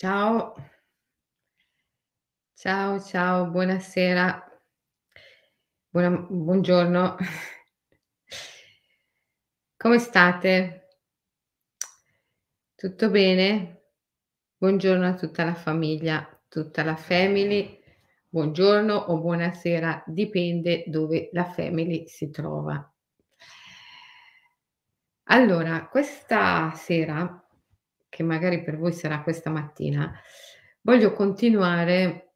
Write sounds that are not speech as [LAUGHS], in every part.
Ciao. Ciao, ciao, buonasera. Buona buongiorno. Come state? Tutto bene? Buongiorno a tutta la famiglia, tutta la family. Buongiorno o buonasera, dipende dove la family si trova. Allora, questa sera, che magari per voi sarà questa mattina, voglio continuare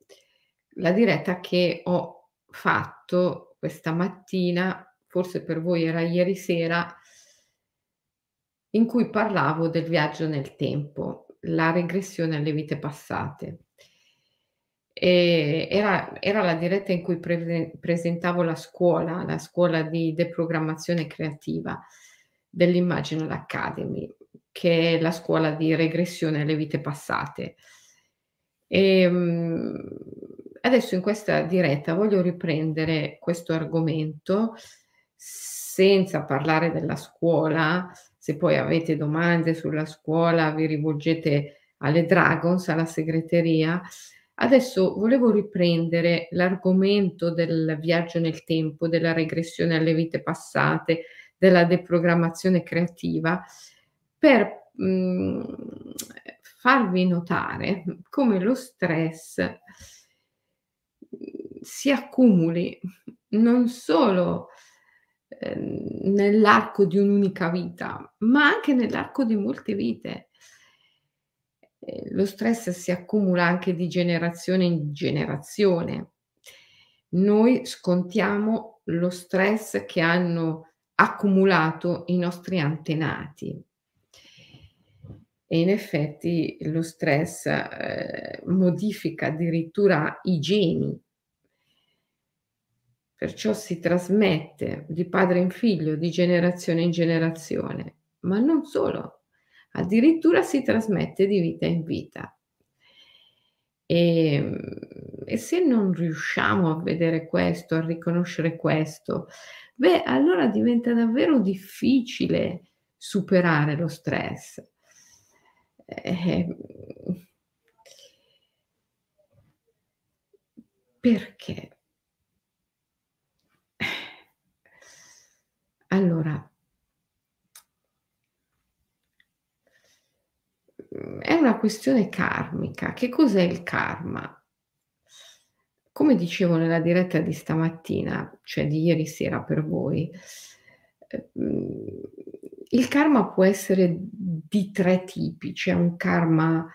la diretta che ho fatto questa mattina, forse per voi era ieri sera in cui parlavo del viaggio nel tempo, la regressione alle vite passate. Era era la diretta in cui prese presentavo la scuola, la scuola di deprogrammazione creativa dell'Imaginal Academy, che è la scuola di regressione alle vite passate. Ehm, adesso in questa diretta voglio riprendere questo argomento senza parlare della scuola, se poi avete domande sulla scuola vi rivolgete alle Dragons, alla segreteria. Adesso volevo riprendere l'argomento del viaggio nel tempo, della regressione alle vite passate, della deprogrammazione creativa per, mhmm, farvi notare come lo stress si accumuli non solo, ehm, nell'arco di un'unica vita, ma anche nell'arco di molte vite. Lo stress si accumula anche di generazione in generazione. Noi scontiamo lo stress che hanno accumulato i nostri antenati. E in effetti lo stress, ehm, modifica addirittura i geni. Perciò si trasmette di padre in figlio, di generazione in generazione, ma non solo, addirittura si trasmette di vita in vita. Ehm, e se non riusciamo a vedere questo, a riconoscere questo, beh, allora diventa davvero difficile superare lo stress. Ehm perché? Allora è una questione karmica. Che cos'è il karma? Come dicevo nella diretta di stamattina, cioè di ieri sera per voi, mhmm, il karma può essere di 3 tipi. C'è un karma,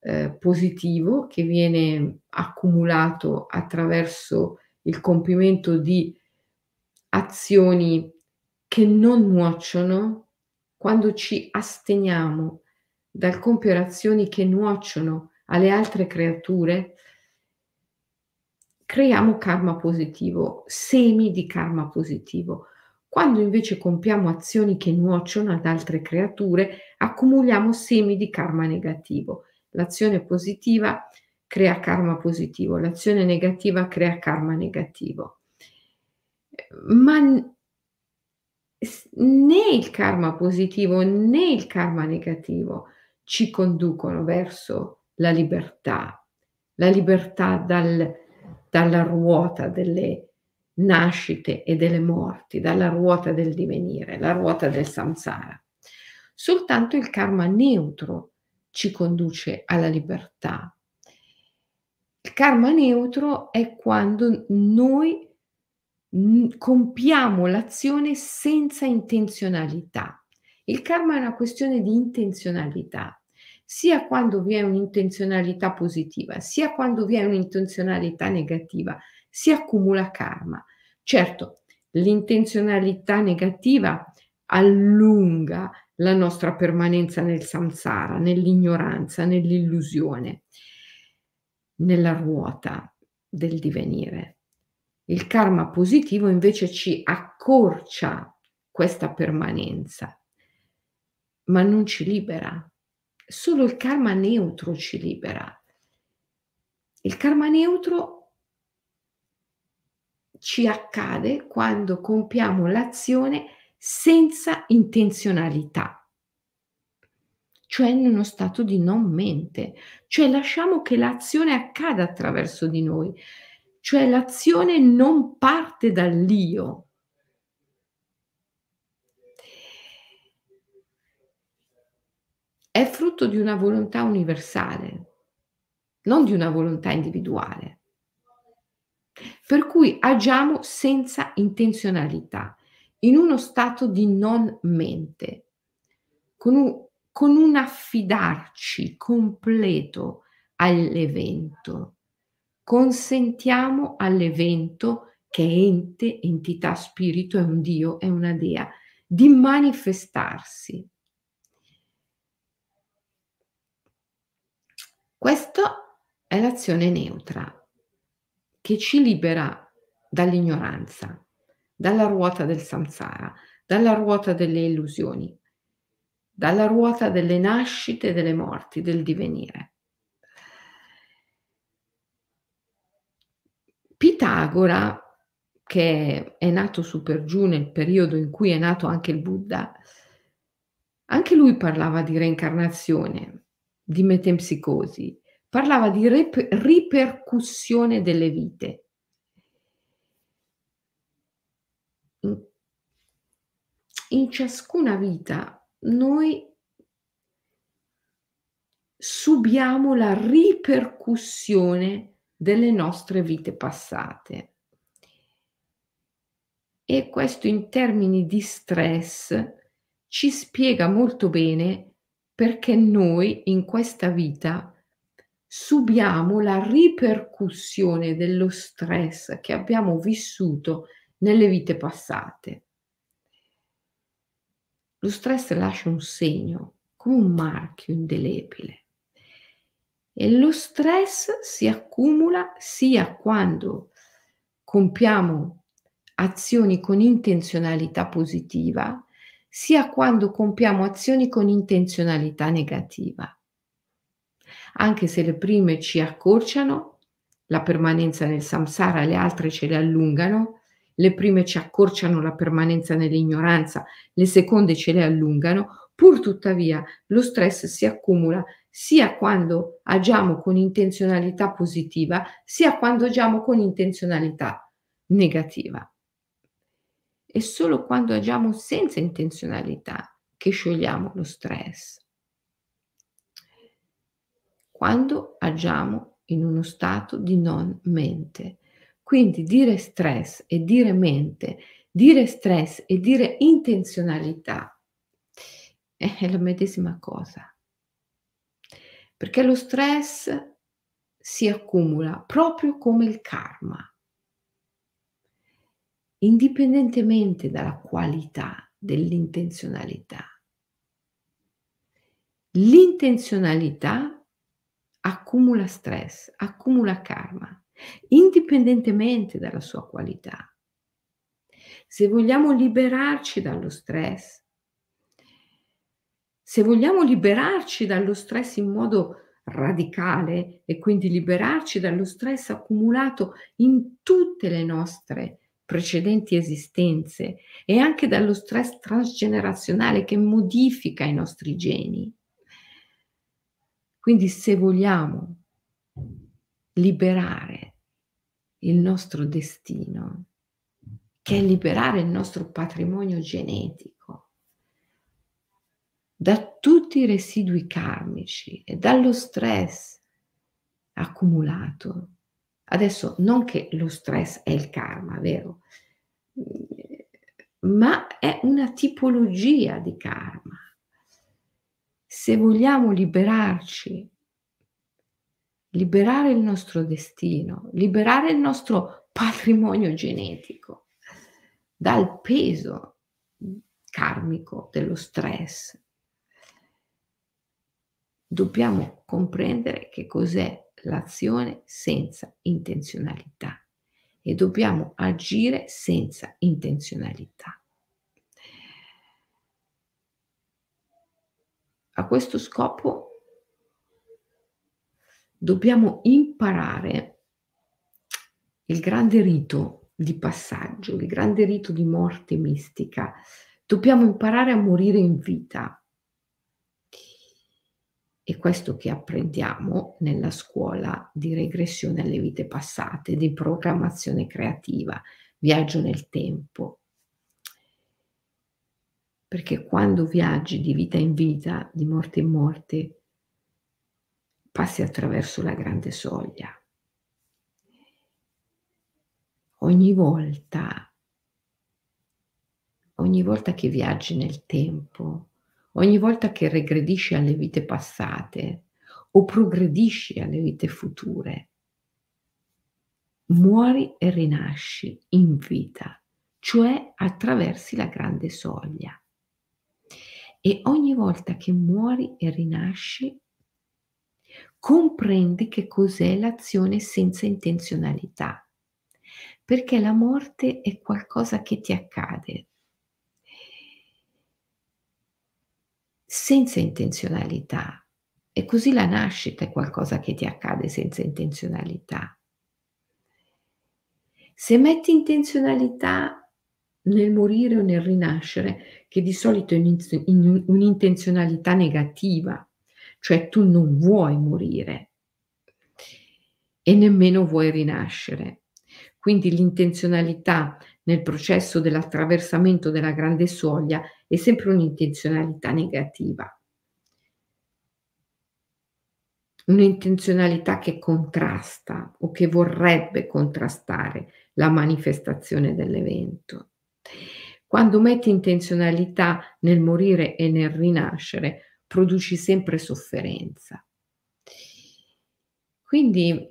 ehm, positivo che viene accumulato attraverso il compimento di azioni che non nuocciono. Quando ci asteniamo dal compiere azioni che nuocciono alle altre creature creiamo karma positivo, semi di karma positivo. Quando invece compiamo azioni che nuocciono ad altre creature, accumuliamo semi di karma negativo. L'azione positiva crea karma positivo, l'azione negativa crea karma negativo. Ma né il karma positivo, né il karma negativo ci conducono verso la libertà, la libertà dal dalla ruota delle nascite e delle morti, dalla ruota del divenire, la ruota del samsara. Soltanto il karma neutro ci conduce alla libertà. Il karma neutro è quando noi, compiamo l'azione senza intenzionalità. Il karma è una questione di intenzionalità. Sia quando vi è un'intenzionalità positiva, sia quando vi è un'intenzionalità negativa, si accumula karma. Certo, l'intenzionalità negativa allunga la nostra permanenza nel samsara, nell'ignoranza, nell'illusione, nella ruota del divenire. Il karma positivo invece ci accorcia questa permanenza, ma non ci libera. Solo il karma neutro ci libera. Il karma neutro ci accade quando compiamo l'azione senza intenzionalità. cioè in uno stato di non mente, cioè lasciamo che l'azione accada attraverso di noi, cioè l'azione non parte dall'io. È frutto di una volontà universale, non di una volontà individuale. Per cui agiamo senza intenzionalità, in uno stato di non mente, con un, con un affidarci completo all'evento. Consentiamo all'evento che è ente, entità, spirito, è un Dio, è una Dea, di manifestarsi. Questa è l'azione neutra che ci libera dall'ignoranza, dalla ruota del samsara, dalla ruota delle illusioni, dalla ruota delle nascite delle morti, del divenire. Pitagora, che è nato su per giù nel periodo in cui è nato anche il Buddha, anche lui parlava di reincarnazione, di metempsicosi, parlava di rep- ripercussione delle vite. In ciascuna vita noi subiamo la ripercussione delle nostre vite passate. E questo in termini di stress ci spiega molto bene perché noi in questa vita subiamo la ripercussione dello stress che abbiamo vissuto nelle vite passate. Lo stress lascia un segno, come un marchio indelebile. E lo stress si accumula sia quando compiamo azioni con intenzionalità positiva, sia quando compiamo azioni con intenzionalità negativa anche se le prime ci accorciano la permanenza nel samsara, le altre ce le allungano, le prime ci accorciano la permanenza nell'ignoranza, le seconde ce le allungano, pur tuttavia lo stress si accumula sia quando agiamo con intenzionalità positiva, sia quando agiamo con intenzionalità negativa. È solo quando agiamo senza intenzionalità che sciogliamo lo stress quando agiamo in uno stato di non mente. Quindi dire stress e dire mente, dire stress e dire intenzionalità è la medesima cosa. Perché lo stress si accumula proprio come il karma, indipendentemente dalla qualità dell'intenzionalità. L'intenzionalità accumula stress, accumula karma, indipendentemente dalla sua qualità. Se vogliamo liberarci dallo stress, se vogliamo liberarci dallo stress in modo radicale e quindi liberarci dallo stress accumulato in tutte le nostre precedenti esistenze e anche dallo stress transgenerazionale che modifica i nostri geni, quindi se vogliamo liberare il nostro destino, che è liberare il nostro patrimonio genetico da tutti i residui karmici e dallo stress accumulato. Adesso non che lo stress è il karma, vero? Ma è una tipologia di karma se vogliamo liberarci, liberare il nostro destino, liberare il nostro patrimonio genetico dal peso karmico dello stress, dobbiamo comprendere che cos'è l'azione senza intenzionalità e dobbiamo agire senza intenzionalità. A questo scopo dobbiamo imparare il grande rito di passaggio, il grande rito di morte mistica. Dobbiamo imparare a morire in vita. È questo che apprendiamo nella scuola di regressione alle vite passate, di programmazione creativa, viaggio nel tempo. Perché quando viaggi di vita in vita, di morte in morte, passi attraverso la grande soglia. Ogni volta, ogni volta che viaggi nel tempo, Ogni volta che regredisci alle vite passate o progredisci alle vite future, muori e rinasci in vita, cioè attraversi la grande soglia. E ogni volta che muori e rinasci, comprendi che cos'è l'azione senza intenzionalità, perché la morte è qualcosa che ti accade, senza intenzionalità. E così la nascita è qualcosa che ti accade senza intenzionalità. Se metti intenzionalità nel morire o nel rinascere, che di solito è un'intenzionalità negativa, cioè tu non vuoi morire e nemmeno vuoi rinascere. Quindi l'intenzionalità nel processo dell'attraversamento della grande soglia è sempre un'intenzionalità negativa. Un'intenzionalità che contrasta o che vorrebbe contrastare la manifestazione dell'evento. Quando metti intenzionalità nel morire e nel rinascere, produci sempre sofferenza. Quindi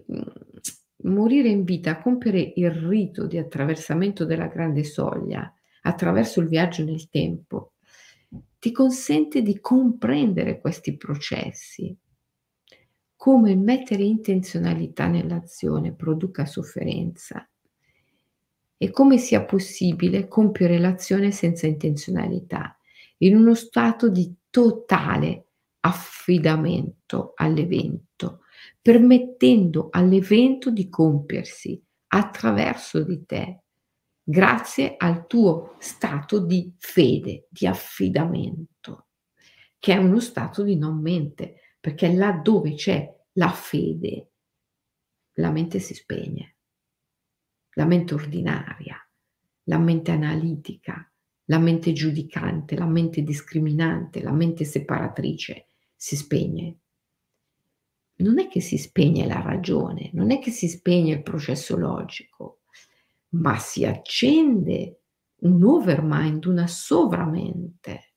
morire in vita, compiere il rito di attraversamento della grande soglia attraverso il viaggio nel tempo, ti consente di comprendere questi processi, come mettere intenzionalità nell'azione produca sofferenza e come sia possibile compiere l'azione senza intenzionalità, in uno stato di totale affidamento all'evento permettendo all'evento di compiersi attraverso di te, grazie al tuo stato di fede, di affidamento, che è uno stato di non mente, perché là dove c'è la fede, la mente si spegne, la mente ordinaria, la mente analitica, la mente giudicante, la mente discriminante, la mente separatrice si spegne non è che si spegne la ragione, non è che si spegne il processo logico, ma si accende un overmind, una sovramente,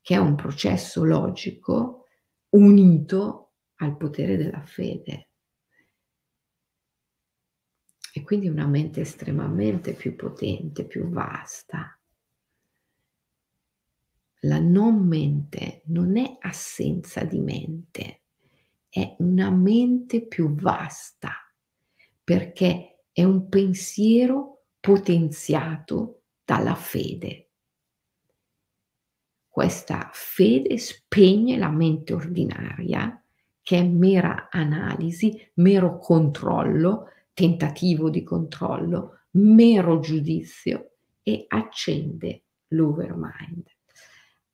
che è un processo logico unito al potere della fede. E quindi una mente estremamente più potente, più vasta. La non mente non è assenza di mente, è una mente più vasta, perché è un pensiero potenziato dalla fede. Questa fede spegne la mente ordinaria, che è mera analisi, mero controllo, tentativo di controllo, mero giudizio e accende l'overmind.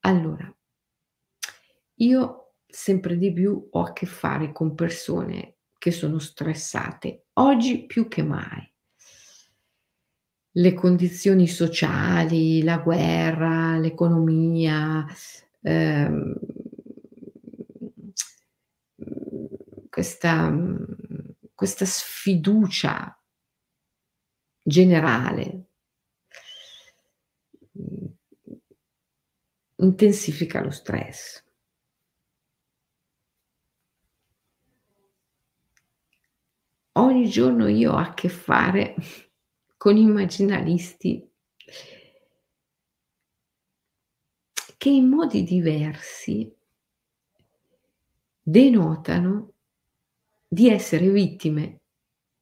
Allora, io sempre di più ho a che fare con persone che sono stressate, oggi più che mai. Le condizioni sociali, la guerra, l'economia, ehm, questa, questa sfiducia generale intensifica lo stress. ogni giorno io ho a che fare [LAUGHS] con immaginalisti che in modi diversi denotano di essere vittime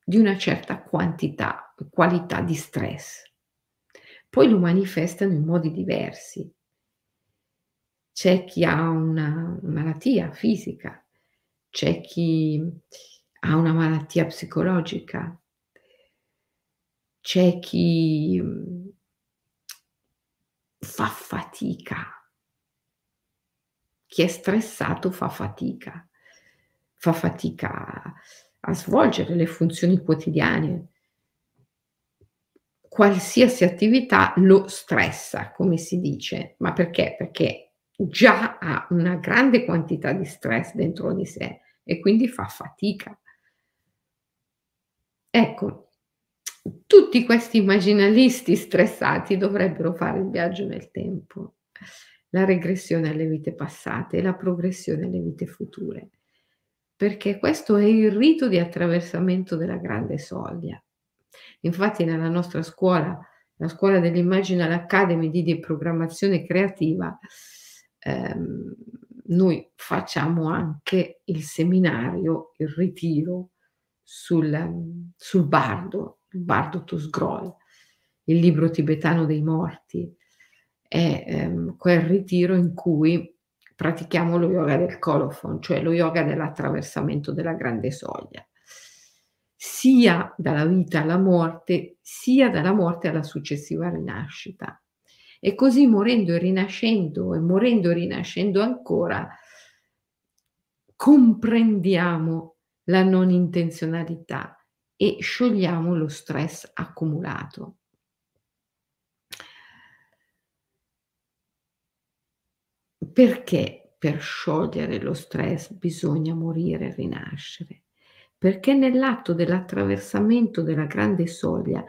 di una certa quantità, qualità di stress. Poi lo manifestano in modi diversi. C'è chi ha una malattia fisica, c'è chi ha una malattia psicologica, c'è chi fa fatica Chi è stressato fa fatica, fa fatica a svolgere le funzioni quotidiane. Qualsiasi attività lo stressa, come si dice. Ma perché? Perché già ha una grande quantità di stress dentro di sé e quindi fa fatica. Ecco, tutti questi immaginalisti stressati dovrebbero fare il viaggio nel tempo, la regressione alle vite passate e la progressione alle vite future perché questo è il rito di attraversamento della grande soglia. Infatti nella nostra scuola, la scuola dell'Imaginal Academy di deprogrammazione creativa, ehm, noi facciamo anche il seminario, il ritiro sul, sul bardo, il bardo Tosgrol, il libro tibetano dei morti. È ehm, quel ritiro in cui pratichiamo lo yoga del colophon, cioè lo yoga dell'attraversamento della grande soglia, sia dalla vita alla morte, sia dalla morte alla successiva rinascita. E così morendo e rinascendo e morendo e rinascendo ancora, comprendiamo la non intenzionalità e sciogliamo lo stress accumulato. Perché per sciogliere lo stress bisogna morire e rinascere? Perché nell'atto dell'attraversamento della grande soglia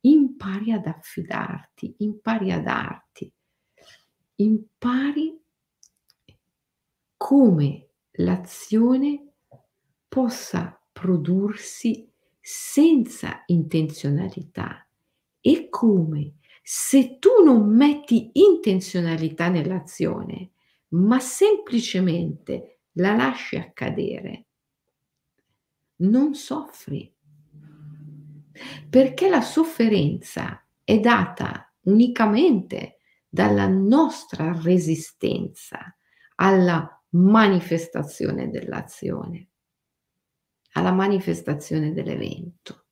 impari ad affidarti, impari a darti, impari come l'azione possa prodursi senza intenzionalità e come se tu non metti intenzionalità nell'azione, ma semplicemente la lasci accadere, non soffri. Perché la sofferenza è data unicamente dalla nostra resistenza alla manifestazione dell'azione, alla manifestazione dell'evento.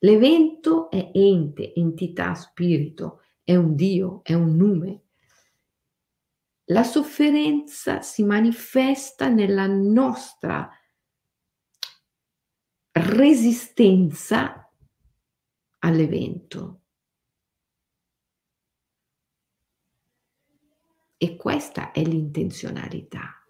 L'evento è ente, entità, spirito, è un Dio, è un nume, la sofferenza si manifesta nella nostra resistenza all'evento. E questa è l'intenzionalità.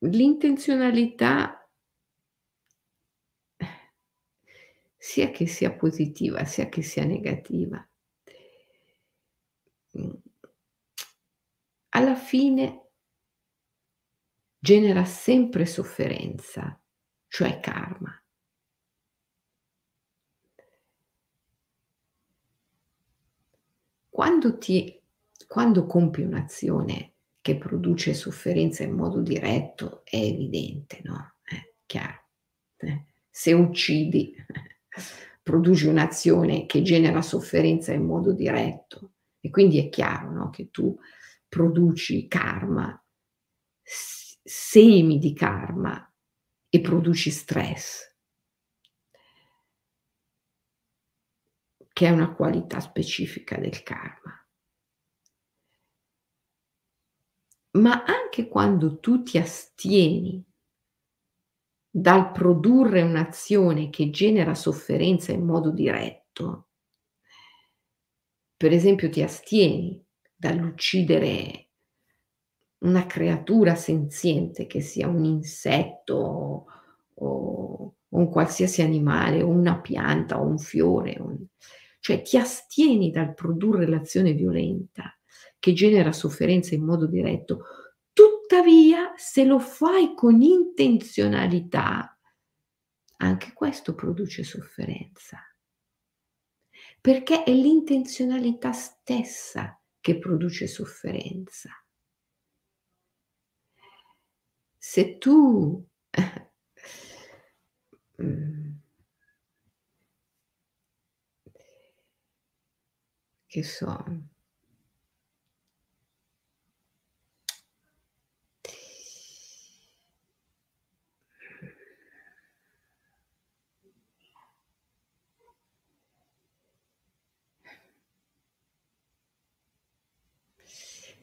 L'intenzionalità sia che sia positiva, sia che sia negativa. Mm. Alla fine genera sempre sofferenza, cioè karma. Quando, ti, quando compi un'azione che produce sofferenza in modo diretto, è evidente, no? È chiaro. Eh? Se uccidi, [LAUGHS] produci un'azione che genera sofferenza in modo diretto e quindi è chiaro no, che tu produci karma, semi di karma e produci stress, che è una qualità specifica del karma. Ma anche quando tu ti astieni dal produrre un'azione che genera sofferenza in modo diretto, per esempio ti astieni dall'uccidere una creatura senziente, che sia un insetto o un qualsiasi animale, o una pianta o un fiore, un... cioè ti astieni dal produrre l'azione violenta che genera sofferenza in modo diretto, Tuttavia, se lo fai con intenzionalità, anche questo produce sofferenza, perché è l'intenzionalità stessa che produce sofferenza. Se tu [LAUGHS] che so,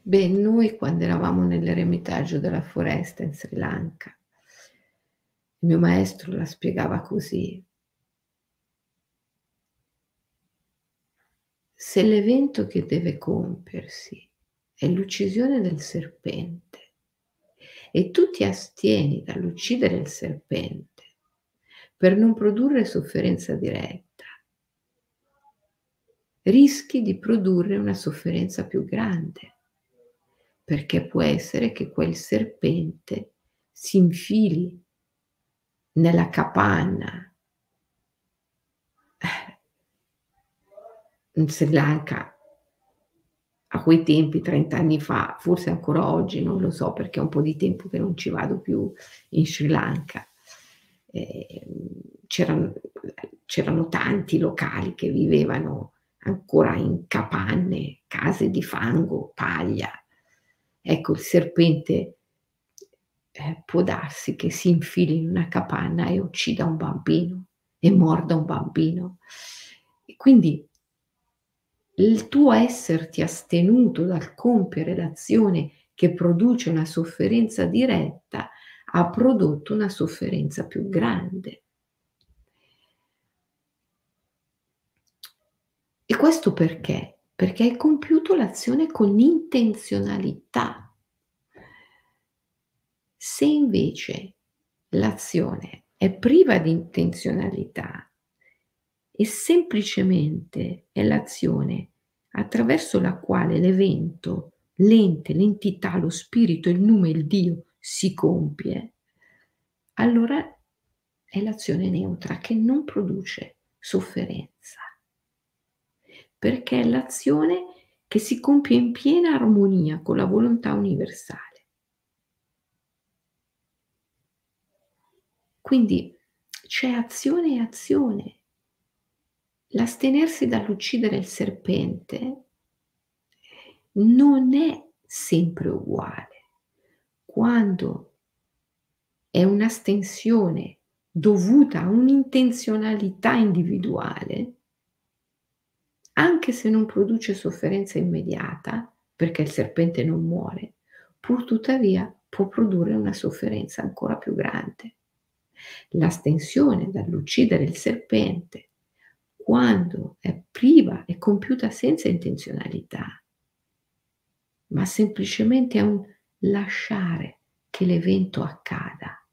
Beh, noi quando eravamo nell'eremitaggio della foresta in Sri Lanka, il mio maestro la spiegava così. Se l'evento che deve compiersi è l'uccisione del serpente e tu ti astieni dall'uccidere il serpente per non produrre sofferenza diretta, rischi di produrre una sofferenza più grande perché può essere che quel serpente si infili nella capanna. Eh, in Sri Lanka, a quei tempi, 30 anni fa, forse ancora oggi, non lo so perché è un po' di tempo che non ci vado più in Sri Lanka. Eh, c'erano, c'erano tanti locali che vivevano ancora in capanne, case di fango, paglia, Ecco, il serpente eh, può darsi che si infili in una capanna e uccida un bambino e morda un bambino. E quindi il tuo esserti astenuto dal compiere l'azione che produce una sofferenza diretta ha prodotto una sofferenza più grande. E questo perché? Perché hai compiuto l'azione con intenzionalità. Se invece l'azione è priva di intenzionalità e semplicemente è l'azione attraverso la quale l'evento, l'ente, l'entità, lo spirito, il nome, il Dio si compie, allora è l'azione neutra che non produce sofferenza perché è l'azione che si compie in piena armonia con la volontà universale. Quindi c'è azione e azione. L'astenersi dall'uccidere il serpente non è sempre uguale. Quando è un'astensione dovuta a un'intenzionalità individuale, anche se non produce sofferenza immediata, perché il serpente non muore, pur tuttavia può produrre una sofferenza ancora più grande. L'astensione dall'uccidere il serpente, quando è priva e compiuta senza intenzionalità, ma semplicemente è un lasciare che l'evento accada,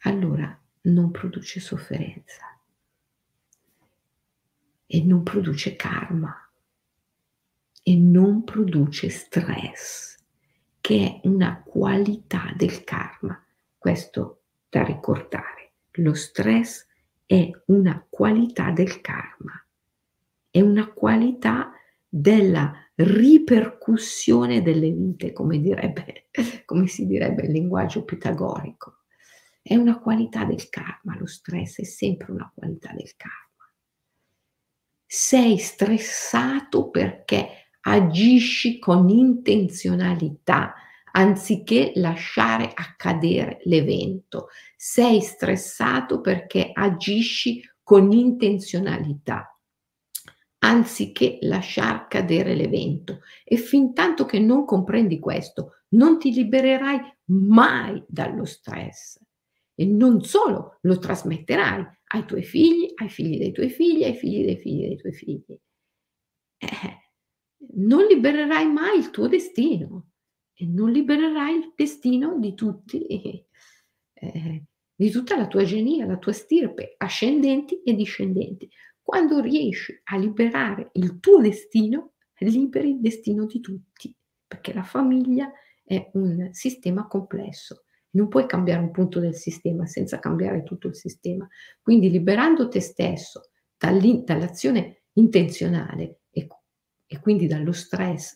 allora non produce sofferenza e non produce karma e non produce stress, che è una qualità del karma. Questo da ricordare. Lo stress è una qualità del karma, è una qualità della ripercussione delle vite, come, direbbe, [LAUGHS] come si direbbe il linguaggio pitagorico. È una qualità del karma, lo stress è sempre una qualità del karma sei stressato perché agisci con intenzionalità anziché lasciare accadere l'evento. Sei stressato perché agisci con intenzionalità anziché lasciar cadere l'evento. E fin tanto che non comprendi questo, non ti libererai mai dallo stress. E non solo lo trasmetterai ai tuoi figli, ai figli dei tuoi figli, ai figli dei figli dei tuoi figli. Eh, non libererai mai il tuo destino e non libererai il destino di tutti, eh, di tutta la tua genia, la tua stirpe, ascendenti e discendenti. Quando riesci a liberare il tuo destino, liberi il destino di tutti, perché la famiglia è un sistema complesso non puoi cambiare un punto del sistema senza cambiare tutto il sistema. Quindi liberando te stesso dall'azione intenzionale e, e quindi dallo stress,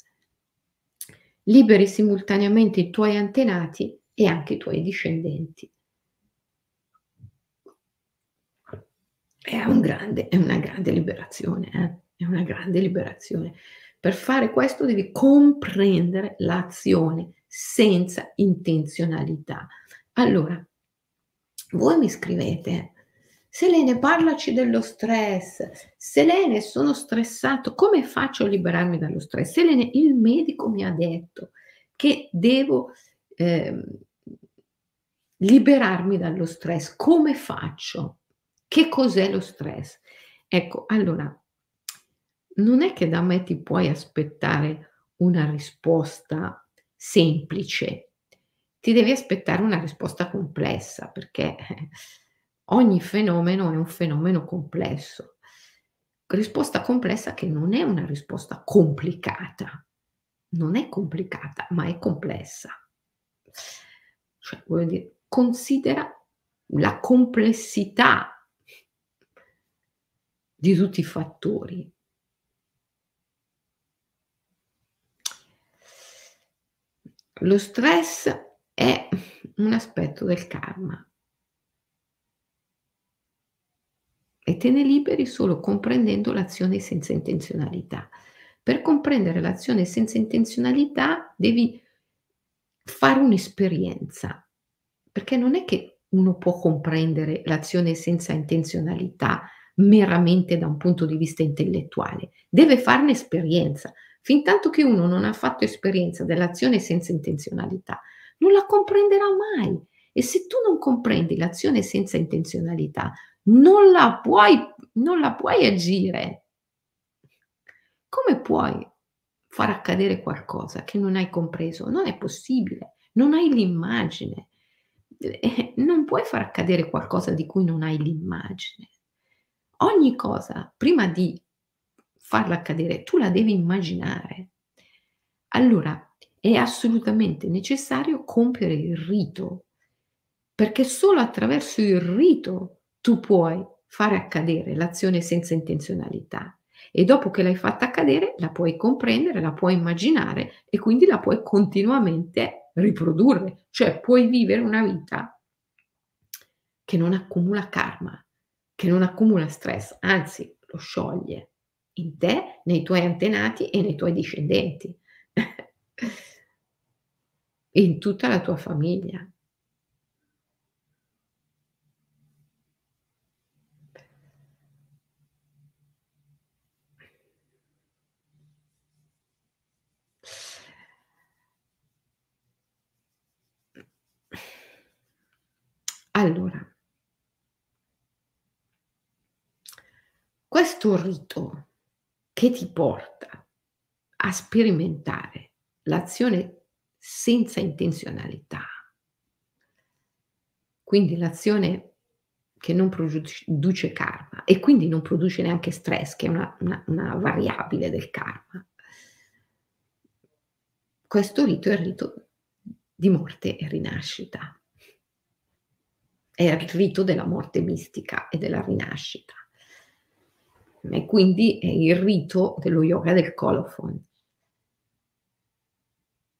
liberi simultaneamente i tuoi antenati e anche i tuoi discendenti. È, un grande, è una grande liberazione, eh? è una grande liberazione. Per fare questo devi comprendere l'azione senza intenzionalità. Allora, voi mi scrivete, Selene, parlaci dello stress. Selene, sono stressato. Come faccio a liberarmi dallo stress? Selene, il medico mi ha detto che devo eh, liberarmi dallo stress. Come faccio? Che cos'è lo stress? Ecco, allora, non è che da me ti puoi aspettare una risposta semplice, ti devi aspettare una risposta complessa perché ogni fenomeno è un fenomeno complesso. Risposta complessa che non è una risposta complicata, non è complicata, ma è complessa. Cioè, voglio dire, considera la complessità di tutti i fattori. Lo stress è un aspetto del karma e te ne liberi solo comprendendo l'azione senza intenzionalità. Per comprendere l'azione senza intenzionalità devi fare un'esperienza, perché non è che uno può comprendere l'azione senza intenzionalità meramente da un punto di vista intellettuale, deve farne esperienza. Fin tanto che uno non ha fatto esperienza dell'azione senza intenzionalità, non la comprenderà mai. E se tu non comprendi l'azione senza intenzionalità, non la puoi, non la puoi agire. Come puoi far accadere qualcosa che non hai compreso? Non è possibile, non hai l'immagine. Eh, non puoi far accadere qualcosa di cui non hai l'immagine. Ogni cosa, prima di farla accadere, tu la devi immaginare. Allora, è assolutamente necessario compiere il rito, perché solo attraverso il rito tu puoi fare accadere l'azione senza intenzionalità. E dopo che l'hai fatta accadere la puoi comprendere, la puoi immaginare e quindi la puoi continuamente riprodurre, cioè puoi vivere una vita che non accumula karma, che non accumula stress, anzi lo scioglie in te, nei tuoi antenati e nei tuoi discendenti, [LAUGHS] in tutta la tua famiglia. Allora, questo rito che ti porta a sperimentare l'azione senza intenzionalità, quindi l'azione che non produce karma e quindi non produce neanche stress, che è una, una, una variabile del karma. Questo rito è il rito di morte e rinascita è il rito della morte mistica e della rinascita. E quindi è il rito dello yoga del colophon,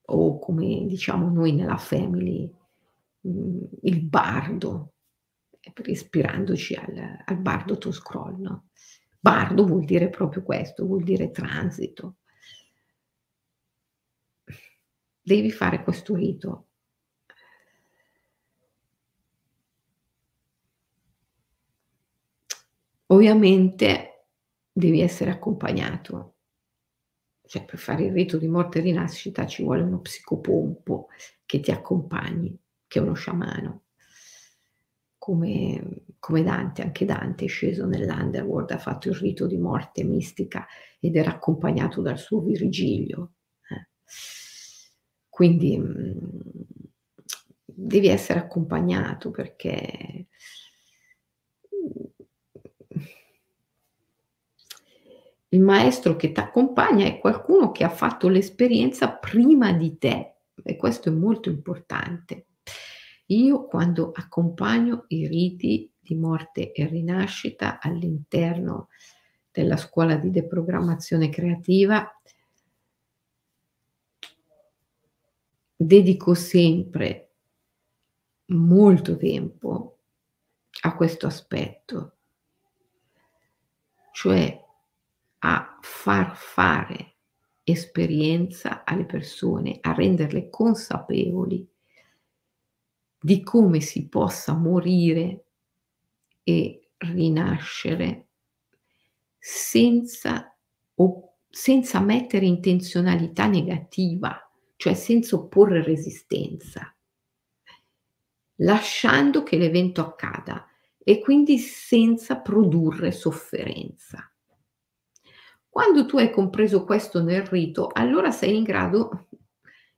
o come diciamo noi nella family, mm, il bardo, ispirandoci al, al bardo to scroll. No? Bardo vuol dire proprio questo, vuol dire transito. Devi fare questo rito Ovviamente devi essere accompagnato, cioè per fare il rito di morte e rinascita ci vuole uno psicopompo che ti accompagni, che è uno sciamano. Come, come Dante, anche Dante è sceso nell'underworld, ha fatto il rito di morte mistica ed era accompagnato dal suo Virgilio. Eh. Quindi mm, devi essere accompagnato perché il maestro che ti accompagna è qualcuno che ha fatto l'esperienza prima di te e questo è molto importante. Io quando accompagno i riti di morte e rinascita all'interno della scuola di deprogrammazione creativa, dedico sempre molto tempo a questo aspetto, cioè a far fare esperienza alle persone, a renderle consapevoli di come si possa morire e rinascere senza, o, senza mettere intenzionalità negativa, cioè senza opporre resistenza, lasciando che l'evento accada e quindi senza produrre sofferenza. Quando tu hai compreso questo nel rito, allora sei in grado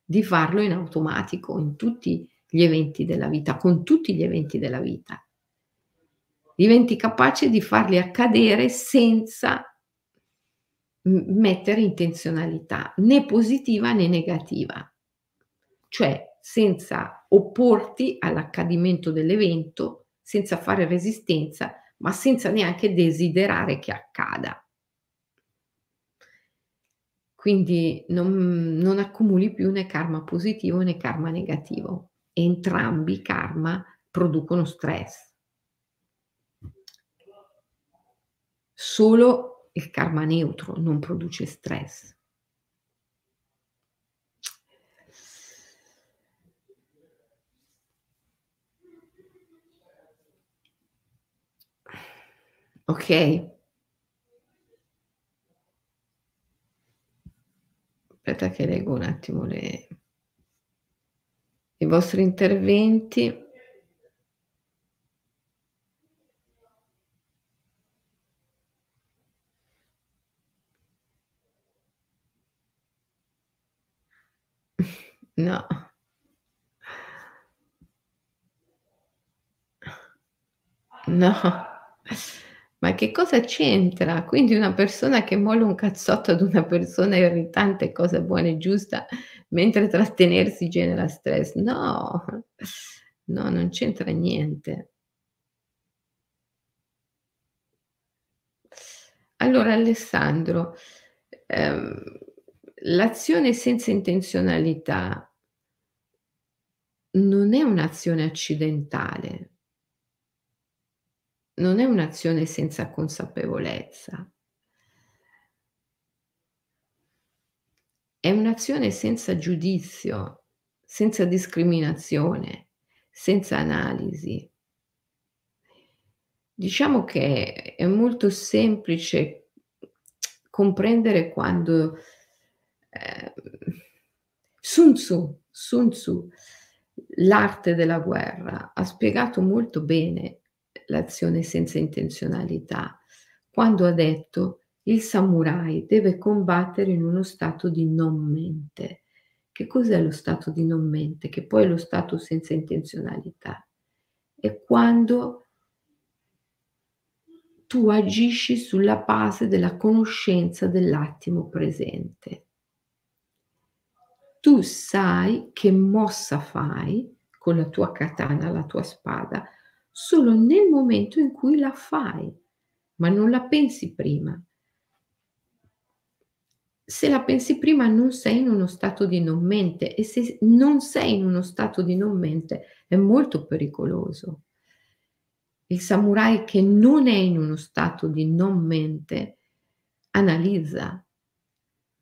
di farlo in automatico in tutti gli eventi della vita, con tutti gli eventi della vita. Diventi capace di farli accadere senza mettere intenzionalità né positiva né negativa, cioè senza opporti all'accadimento dell'evento, senza fare resistenza, ma senza neanche desiderare che accada. Quindi non, non accumuli più né karma positivo né karma negativo. Entrambi i karma producono stress. Solo il karma neutro non produce stress. Ok? Aspetta che leggo un attimo le, i vostri interventi. [LAUGHS] No. No. Ma che cosa c'entra? Quindi una persona che molla un cazzotto ad una persona irritante cosa buona e giusta, mentre trattenersi genera stress. No, no, non c'entra niente. Allora Alessandro, ehm, l'azione senza intenzionalità non è un'azione accidentale non è un'azione senza consapevolezza. È un'azione senza giudizio, senza discriminazione, senza analisi. Diciamo che è molto semplice comprendere quando eh, Sun Tzu, Sun Tzu, l'arte della guerra, ha spiegato molto bene l'azione senza intenzionalità, quando ha detto il samurai deve combattere in uno stato di non mente. Che cos'è lo stato di non mente? Che poi è lo stato senza intenzionalità. È quando tu agisci sulla base della conoscenza dell'attimo presente. Tu sai che mossa fai con la tua katana, la tua spada, solo nel momento in cui la fai, ma non la pensi prima. Se la pensi prima non sei in uno stato di non mente e se non sei in uno stato di non mente è molto pericoloso. Il samurai che non è in uno stato di non mente analizza.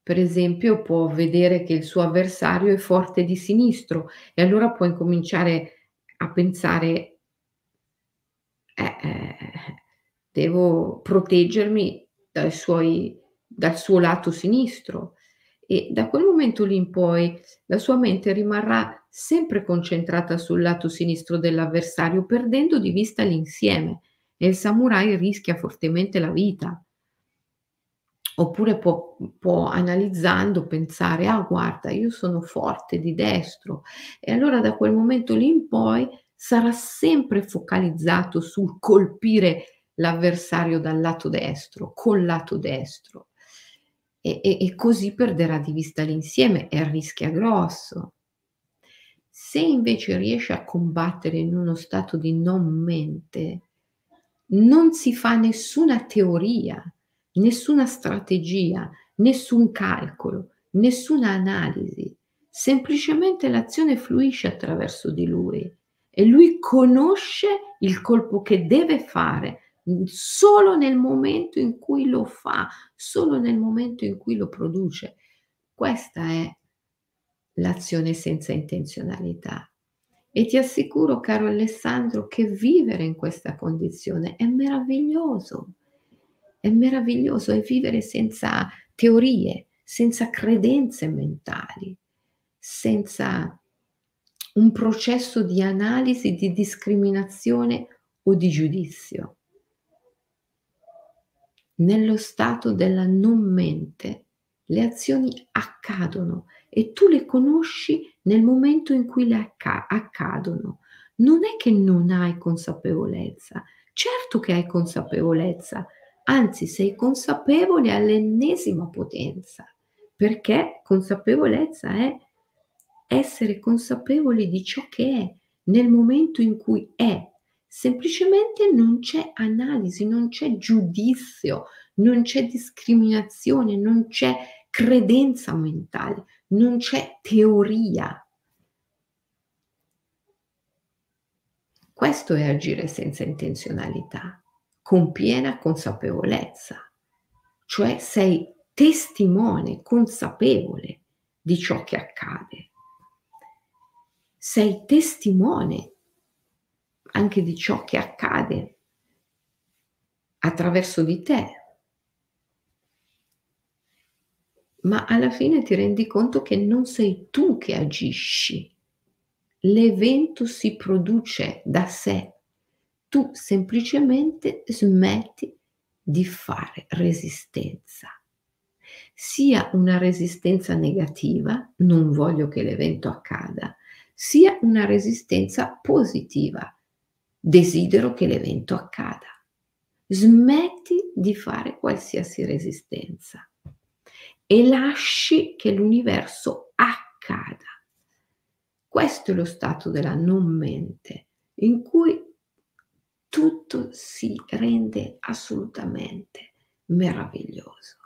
Per esempio può vedere che il suo avversario è forte di sinistro e allora può incominciare a pensare eh, eh, devo proteggermi dai suoi, dal suo lato sinistro. E da quel momento lì in poi la sua mente rimarrà sempre concentrata sul lato sinistro dell'avversario, perdendo di vista l'insieme. E il samurai rischia fortemente la vita. Oppure può, può, analizzando pensare, ah guarda, io sono forte di destro. E allora da quel momento lì in poi sarà sempre focalizzato sul colpire l'avversario dal lato destro, col lato destro. E, e, e così perderà di vista l'insieme e rischia grosso. Se invece riesce a combattere in uno stato di non mente, non si fa nessuna teoria, nessuna strategia, nessun calcolo, nessuna analisi, semplicemente l'azione fluisce attraverso di lui e lui conosce il colpo che deve fare solo nel momento in cui lo fa, solo nel momento in cui lo produce. Questa è l'azione senza intenzionalità. E ti assicuro, caro Alessandro, che vivere in questa condizione è meraviglioso. È meraviglioso, è vivere senza teorie, senza credenze mentali, senza un processo di analisi, di discriminazione o di giudizio. Nello stato della non mente le azioni accadono e tu le conosci nel momento in cui le acc- accadono. Non è che non hai consapevolezza, certo che hai consapevolezza, anzi sei consapevole all'ennesima potenza, perché consapevolezza è essere consapevoli di ciò che è nel momento in cui è. Semplicemente non c'è analisi, non c'è giudizio, non c'è discriminazione, non c'è credenza mentale, non c'è teoria. Questo è agire senza intenzionalità, con piena consapevolezza, cioè sei testimone consapevole di ciò che accade. Sei testimone anche di ciò che accade attraverso di te, ma alla fine ti rendi conto che non sei tu che agisci. L'evento si produce da sé. Tu semplicemente smetti di fare resistenza. Sia una resistenza negativa, non voglio che l'evento accada, sia una resistenza positiva, desidero che l'evento accada. Smetti di fare qualsiasi resistenza e lasci che l'universo accada. Questo è lo stato della non mente, in cui tutto si rende assolutamente meraviglioso.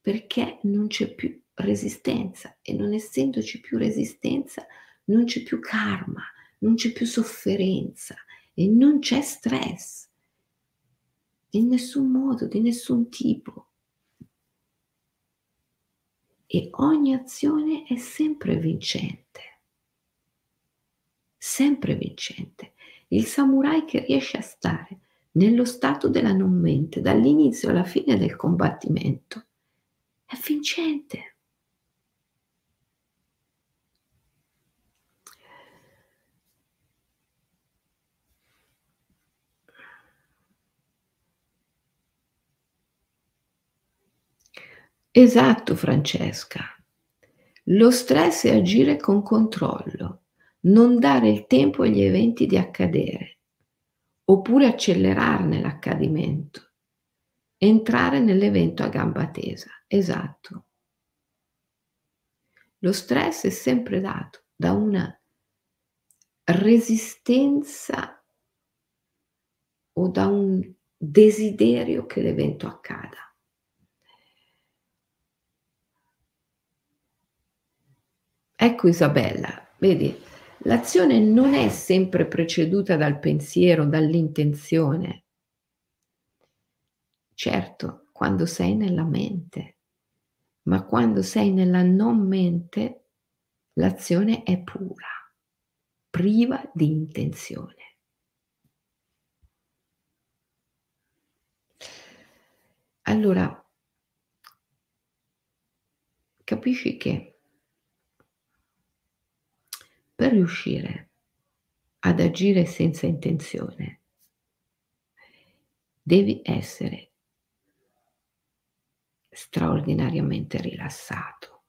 Perché non c'è più resistenza e non essendoci più resistenza non c'è più karma, non c'è più sofferenza e non c'è stress in nessun modo, di nessun tipo e ogni azione è sempre vincente. Sempre vincente. Il samurai che riesce a stare nello stato della non mente dall'inizio alla fine del combattimento è vincente. Esatto, Francesca. Lo stress è agire con controllo, non dare il tempo agli eventi di accadere, oppure accelerarne l'accadimento, entrare nell'evento a gamba tesa. Esatto. Lo stress è sempre dato da una resistenza o da un desiderio che l'evento accada. Ecco Isabella, vedi, l'azione non è sempre preceduta dal pensiero, dall'intenzione. Certo, quando sei nella mente, ma quando sei nella non mente, l'azione è pura, priva di intenzione. Allora, capisci che per riuscire ad agire senza intenzione, devi essere straordinariamente rilassato.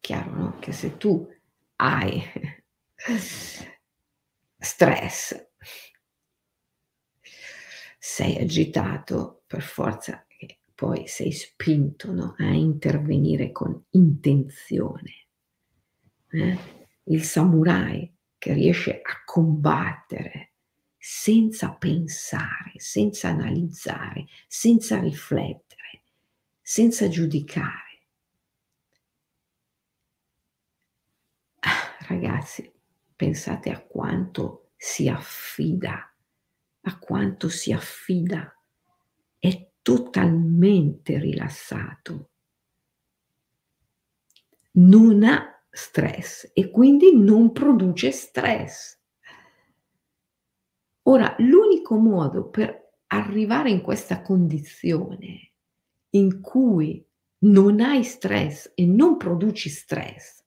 Chiaro, no? Che se tu hai stress, sei agitato, per forza poi sei spinto no? a intervenire con intenzione. Eh? Il samurai che riesce a combattere senza pensare, senza analizzare, senza riflettere, senza giudicare. Ah, ragazzi, pensate a quanto si affida, a quanto si affida, è totalmente rilassato, non ha stress e quindi non produce stress. Ora, l'unico modo per arrivare in questa condizione in cui non hai stress e non produci stress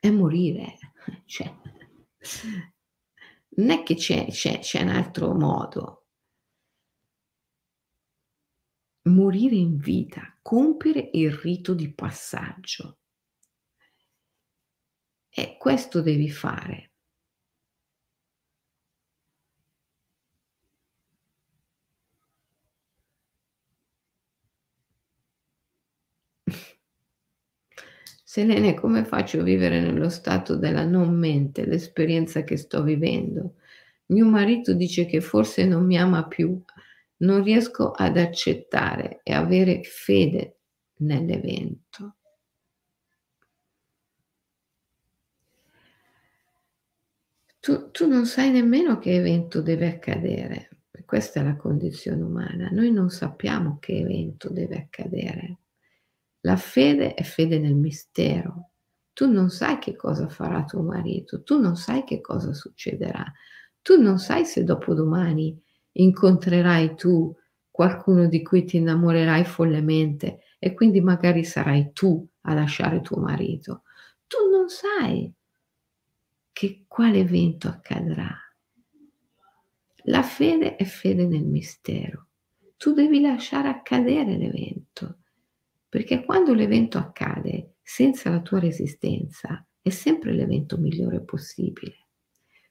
è morire. Cioè, non è che c'è, c'è, c'è un altro modo. Morire in vita, compiere il rito di passaggio. E questo devi fare. [LAUGHS] Selene, come faccio a vivere nello stato della non mente, l'esperienza che sto vivendo? Mio marito dice che forse non mi ama più, non riesco ad accettare e avere fede nell'evento. Tu, tu, non sai nemmeno che evento deve accadere. Questa è la condizione umana. Noi non sappiamo che evento deve accadere. La fede è fede nel mistero. Tu non sai che cosa farà tuo marito, tu non sai che cosa succederà, tu non sai se dopodomani incontrerai tu qualcuno di cui ti innamorerai follemente e quindi magari sarai tu a lasciare tuo marito. Tu non sai che quale evento accadrà. La fede è fede nel mistero. Tu devi lasciare accadere l'evento. Perché quando l'evento accade senza la tua resistenza, è sempre l'evento migliore possibile.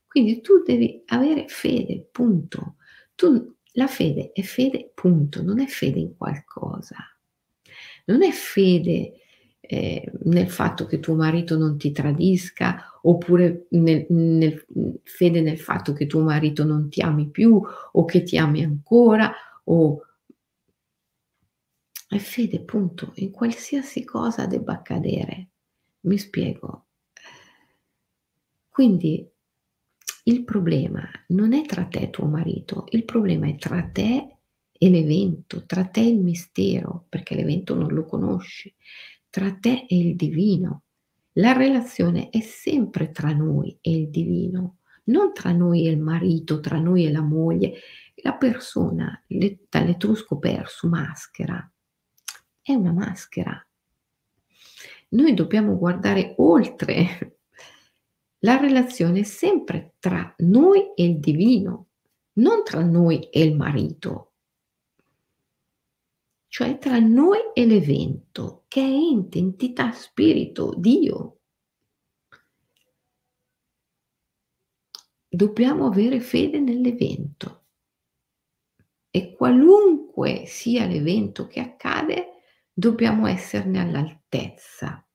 Quindi tu devi avere fede, punto. Tu, la fede è fede, punto, non è fede in qualcosa. Non è fede eh, nel fatto che tuo marito non ti tradisca, oppure nel, nel, fede nel fatto che tuo marito non ti ami più o che ti ami ancora o è fede, punto, in qualsiasi cosa debba accadere. Mi spiego. Quindi il problema non è tra te e tuo marito, il problema è tra te e l'evento, tra te e il mistero, perché l'evento non lo conosci, tra te e il divino. La relazione è sempre tra noi e il divino, non tra noi e il marito, tra noi e la moglie. La persona, dall'etrusco perso, maschera, è una maschera. Noi dobbiamo guardare oltre. La relazione è sempre tra noi e il divino, non tra noi e il marito, cioè tra noi e l'evento, che è ente, entità, spirito, Dio. Dobbiamo avere fede nell'evento e qualunque sia l'evento che accade, dobbiamo esserne all'altezza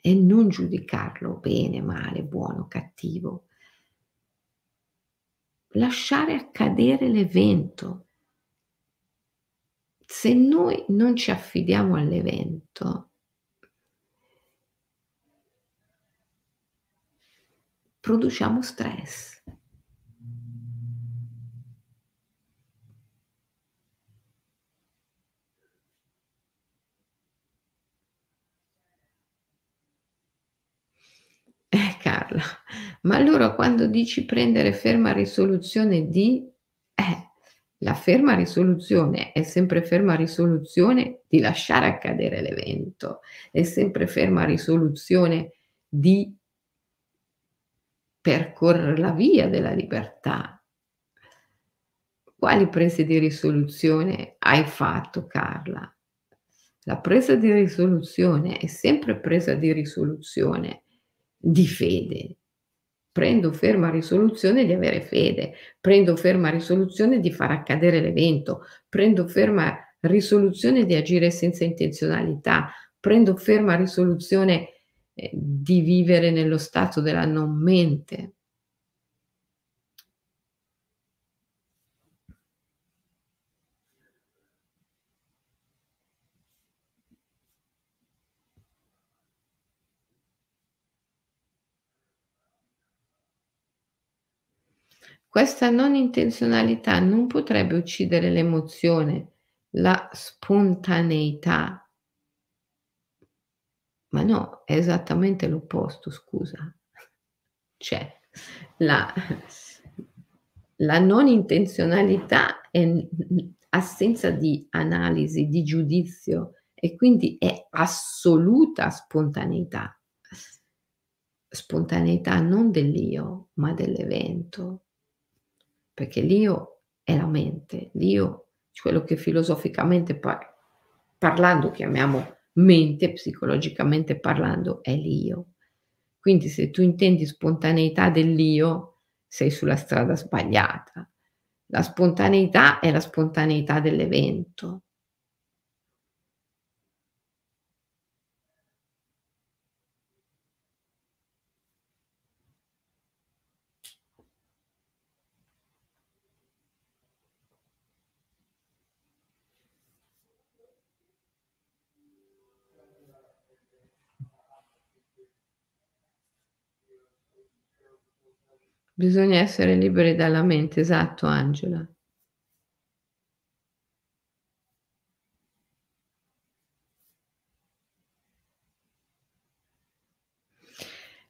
e non giudicarlo bene, male, buono, cattivo. Lasciare accadere l'evento. Se noi non ci affidiamo all'evento, produciamo stress. Eh Carla, ma allora quando dici prendere ferma risoluzione di, eh, la ferma risoluzione è sempre ferma risoluzione di lasciare accadere l'evento, è sempre ferma risoluzione di percorrere la via della libertà. Quali prese di risoluzione hai fatto, Carla? La presa di risoluzione è sempre presa di risoluzione di fede. Prendo ferma risoluzione di avere fede, prendo ferma risoluzione di far accadere l'evento, prendo ferma risoluzione di agire senza intenzionalità, prendo ferma risoluzione eh, di vivere nello stato della non mente. Questa non intenzionalità non potrebbe uccidere l'emozione, la spontaneità. Ma no, è esattamente l'opposto, scusa. Cioè, la la non intenzionalità è assenza di analisi, di giudizio e quindi è assoluta spontaneità. Spontaneità non dell'io, ma dell'evento. Perché l'io è la mente, l'io, quello che filosoficamente par parlando chiamiamo mente, psicologicamente parlando è l'io. Quindi se tu intendi spontaneità dell'io, sei sulla strada sbagliata. La spontaneità è la spontaneità dell'evento. Bisogna essere liberi dalla mente, esatto Angela.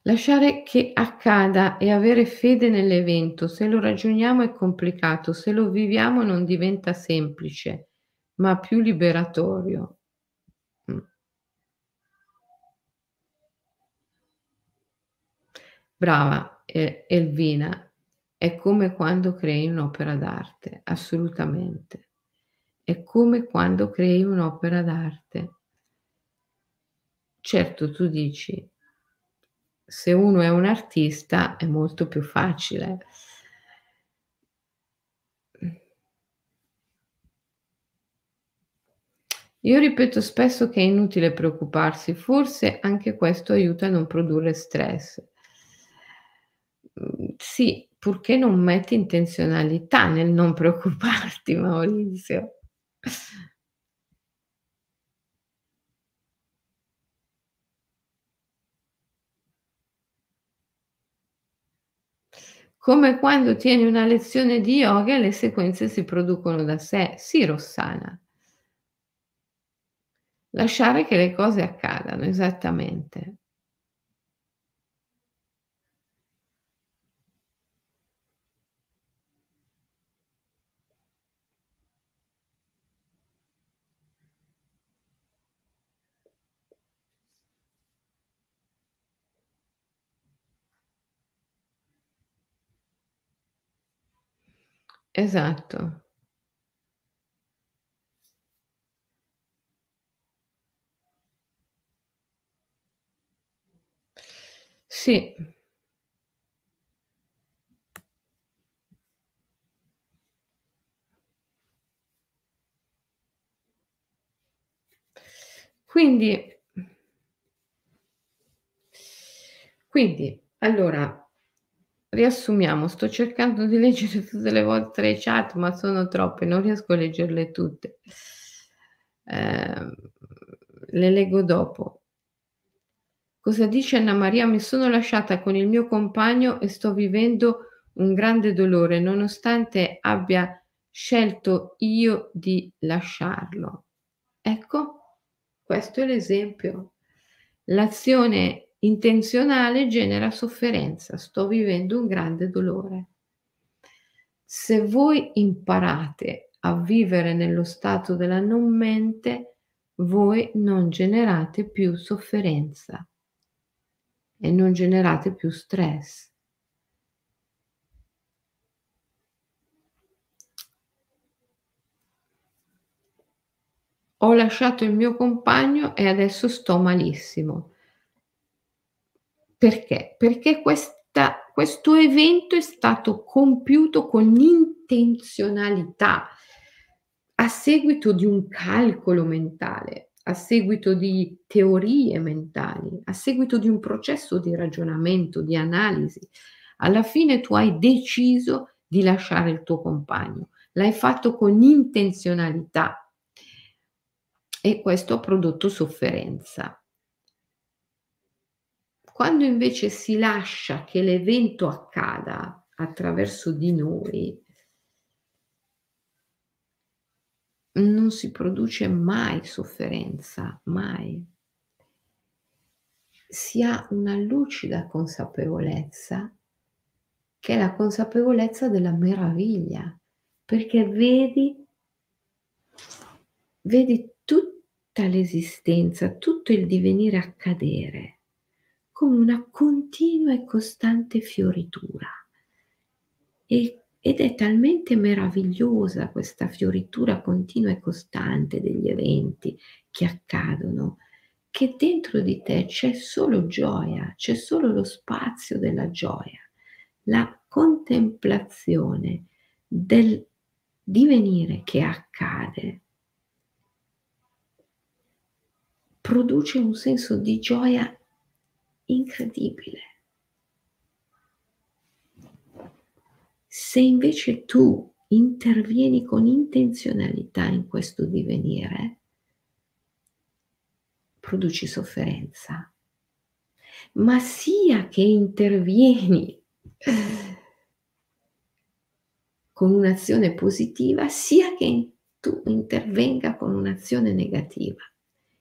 Lasciare che accada e avere fede nell'evento, se lo ragioniamo è complicato, se lo viviamo non diventa semplice, ma più liberatorio. Mh. Brava, Elvina, è come quando crei un'opera d'arte, assolutamente. È come quando crei un'opera d'arte. Certo, tu dici se uno è un artista è molto più facile. Io ripeto spesso che è inutile preoccuparsi, forse anche questo aiuta a non produrre stress. Mhmm, sì, purché non metti intenzionalità nel non [LAUGHS] preoccuparti Maurizio. Come quando tieni una lezione di yoga e le sequenze si producono da sé. Sì, Rossana. Lasciare che le cose accadano, esattamente. Esatto. Sì. Quindi quindi, allora, riassumiamo, sto cercando di leggere tutte le vostre chat, ma sono troppe, non riesco a leggerle tutte. Ehm, le leggo dopo. Cosa dice Anna Maria? Mi sono lasciata con il mio compagno e sto vivendo un grande dolore, nonostante abbia scelto io di lasciarlo. Ecco, questo è l'esempio. L'azione intenzionale genera sofferenza, sto vivendo un grande dolore. Se voi imparate a vivere nello stato della non mente, voi non generate più sofferenza e non generate più stress. Ho lasciato il mio compagno e adesso sto malissimo. Perché? Perché questa questo evento è stato compiuto con intenzionalità, a seguito di un calcolo mentale, a seguito di teorie mentali, a seguito di un processo di ragionamento, di analisi. Alla fine tu hai deciso di lasciare il tuo compagno, l'hai fatto con intenzionalità e questo ha prodotto sofferenza. Quando invece si lascia che l'evento accada attraverso di noi non si produce mai sofferenza, mai. si ha una lucida consapevolezza, che è la consapevolezza della meraviglia, perché vedi, vedi tutta l'esistenza, tutto il divenire accadere come una continua e costante fioritura. E, ed è talmente meravigliosa questa fioritura continua e costante degli eventi che accadono, che dentro di te c'è solo gioia, c'è solo lo spazio della gioia, la contemplazione del divenire che accade produce un senso di gioia incredibile. Se invece tu intervieni con intenzionalità in questo divenire, produci sofferenza, ma sia che intervieni [LAUGHS] con un'azione positiva, sia che tu intervenga con un'azione negativa.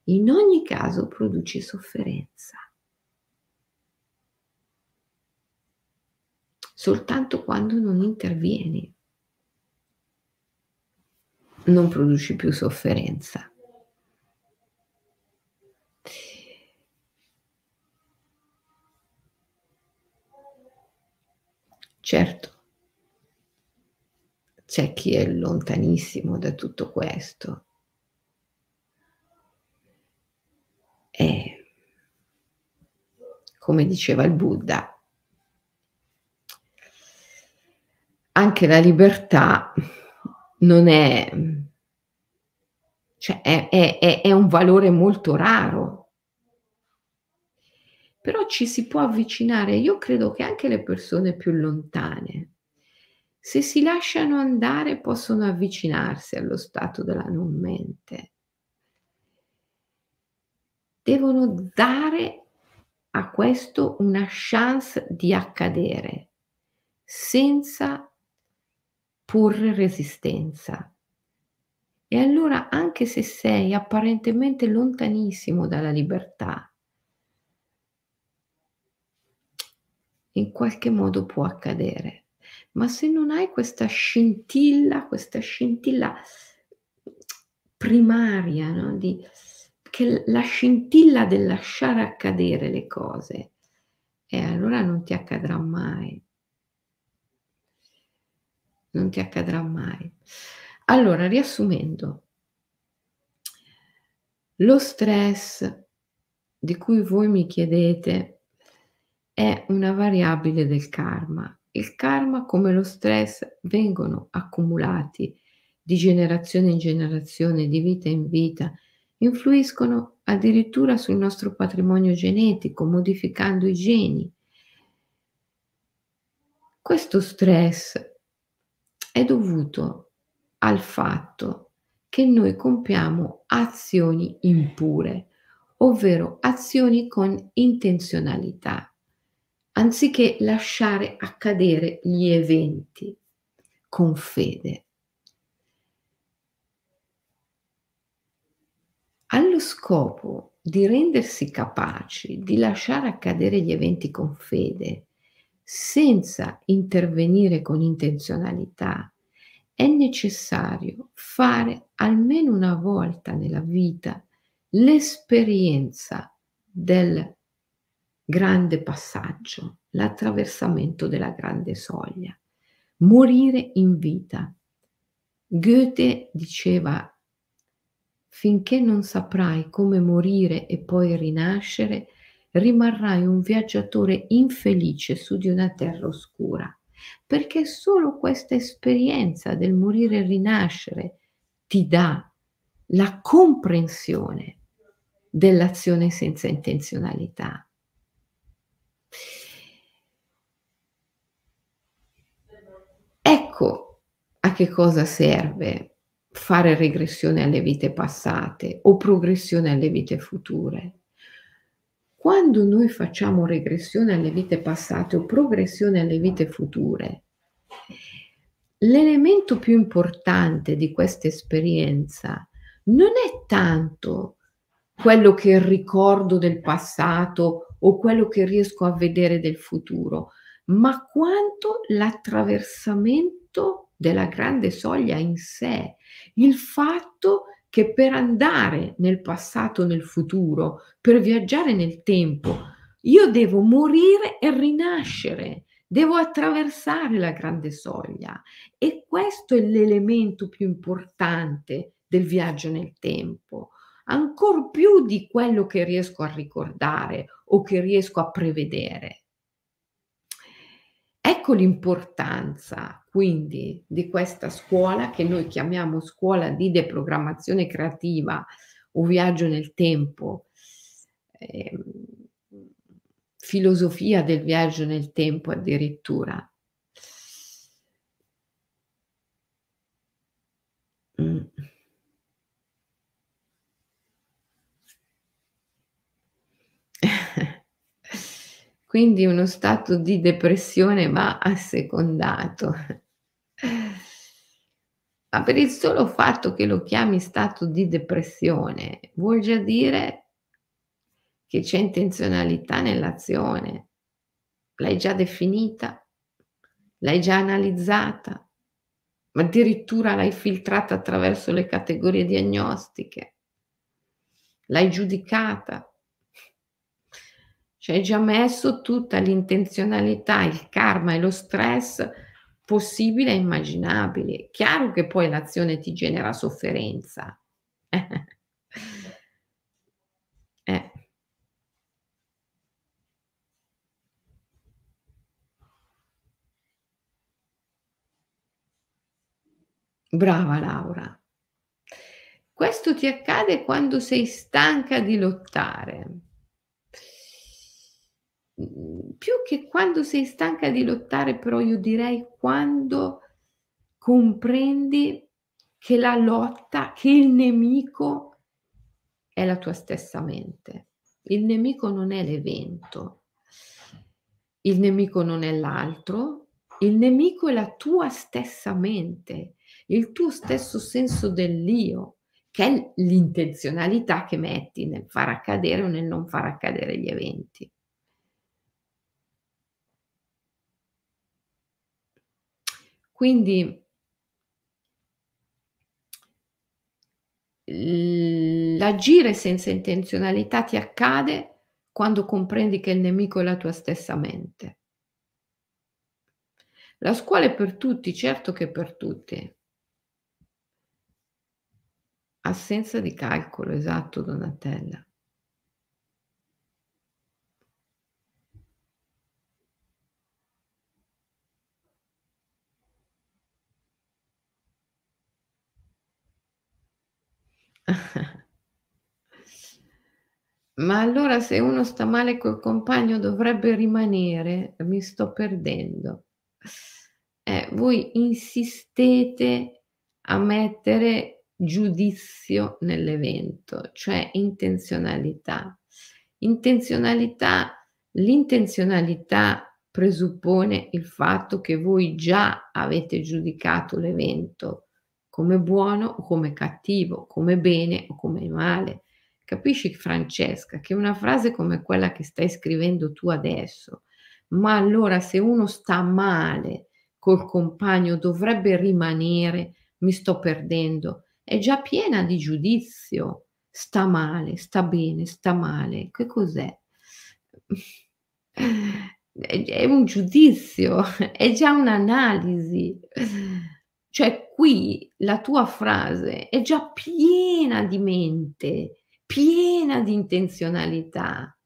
In ogni caso produci sofferenza. Soltanto quando non intervieni non produci più sofferenza. Certo, c'è chi è lontanissimo da tutto questo. E, come diceva il Buddha, anche la libertà non è, cioè è, è, è un valore molto raro però ci si può avvicinare. Io credo che anche le persone più lontane, se si lasciano andare, possono avvicinarsi allo stato della non mente. Devono dare a questo una chance di accadere senza porre resistenza. E allora, anche se sei apparentemente lontanissimo dalla libertà, in qualche modo può accadere. Ma se non hai questa scintilla, questa scintilla primaria, no? Di, che la scintilla del lasciare accadere le cose, e eh, allora non ti accadrà mai. Non ti accadrà mai. Allora, riassumendo, lo stress di cui voi mi chiedete è una variabile del karma. Il karma, come lo stress, vengono accumulati di generazione in generazione, di vita in vita, influiscono addirittura sul nostro patrimonio genetico, modificando i geni. Questo stress è dovuto al fatto che noi compiamo azioni impure, ovvero azioni con intenzionalità anziché lasciare accadere gli eventi con fede. Allo scopo di rendersi capaci di lasciare accadere gli eventi con fede, senza intervenire con intenzionalità, è necessario fare almeno una volta nella vita l'esperienza del grande passaggio, l'attraversamento della grande soglia, morire in vita. Goethe diceva, finché non saprai come morire e poi rinascere, rimarrai un viaggiatore infelice su di una terra oscura, perché solo questa esperienza del morire e rinascere ti dà la comprensione dell'azione senza intenzionalità. Ecco a che cosa serve fare regressione alle vite passate o progressione alle vite future. Quando noi facciamo regressione alle vite passate o progressione alle vite future, l'elemento più importante di questa esperienza non è tanto quello che ricordo del passato o quello che riesco a vedere del futuro, ma quanto l'attraversamento della grande soglia in sé, il fatto che per andare nel passato, nel futuro, per viaggiare nel tempo, io devo morire e rinascere, devo attraversare la grande soglia e questo è l'elemento più importante del viaggio nel tempo, ancor più di quello che riesco a ricordare o che riesco a prevedere. Ecco l'importanza quindi di questa scuola che noi chiamiamo scuola di deprogrammazione creativa o viaggio nel tempo, eh, filosofia del viaggio nel tempo addirittura. Quindi uno stato di depressione va assecondato. Ma per il solo fatto che lo chiami stato di depressione, vuol già dire che c'è intenzionalità nell'azione. L'hai già definita, l'hai già analizzata, ma addirittura l'hai filtrata attraverso le categorie diagnostiche, l'hai giudicata cioè hai già messo tutta l'intenzionalità, il karma e lo stress possibili e immaginabili. Chiaro che poi l'azione ti genera sofferenza. [LAUGHS] eh. Brava Laura. Questo ti accade quando sei stanca di lottare. Mhmm, più che quando sei stanca di lottare, però io direi quando comprendi che la lotta, che il nemico è la tua stessa mente. Il nemico non è l'evento, il nemico non è l'altro, il nemico è la tua stessa mente, il tuo stesso senso dell'io, che è l'intenzionalità che metti nel far accadere o nel non far accadere gli eventi. Quindi l'agire senza intenzionalità ti accade quando comprendi che il nemico è la tua stessa mente. La scuola è per tutti, certo che per tutti. Assenza di calcolo, esatto Donatella. [LAUGHS] Ma allora se uno sta male col compagno dovrebbe rimanere? Mi sto perdendo. Eh, voi insistete a mettere giudizio nell'evento, cioè intenzionalità. Intenzionalità, l'intenzionalità presuppone il fatto che voi già avete giudicato l'evento come buono o come cattivo, come bene o come male. Capisci Francesca che una frase come quella che stai scrivendo tu adesso, ma allora se uno sta male col compagno dovrebbe rimanere, mi sto perdendo, è già piena di giudizio. Sta male, sta bene, sta male. Che cos'è? È un giudizio, [LAUGHS] è già un'analisi. Cioè qui la tua frase è già piena di mente, piena di intenzionalità,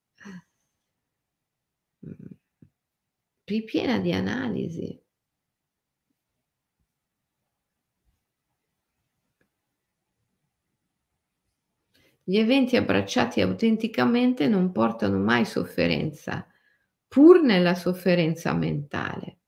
piena di analisi. Gli eventi abbracciati autenticamente non portano mai sofferenza, pur nella sofferenza mentale.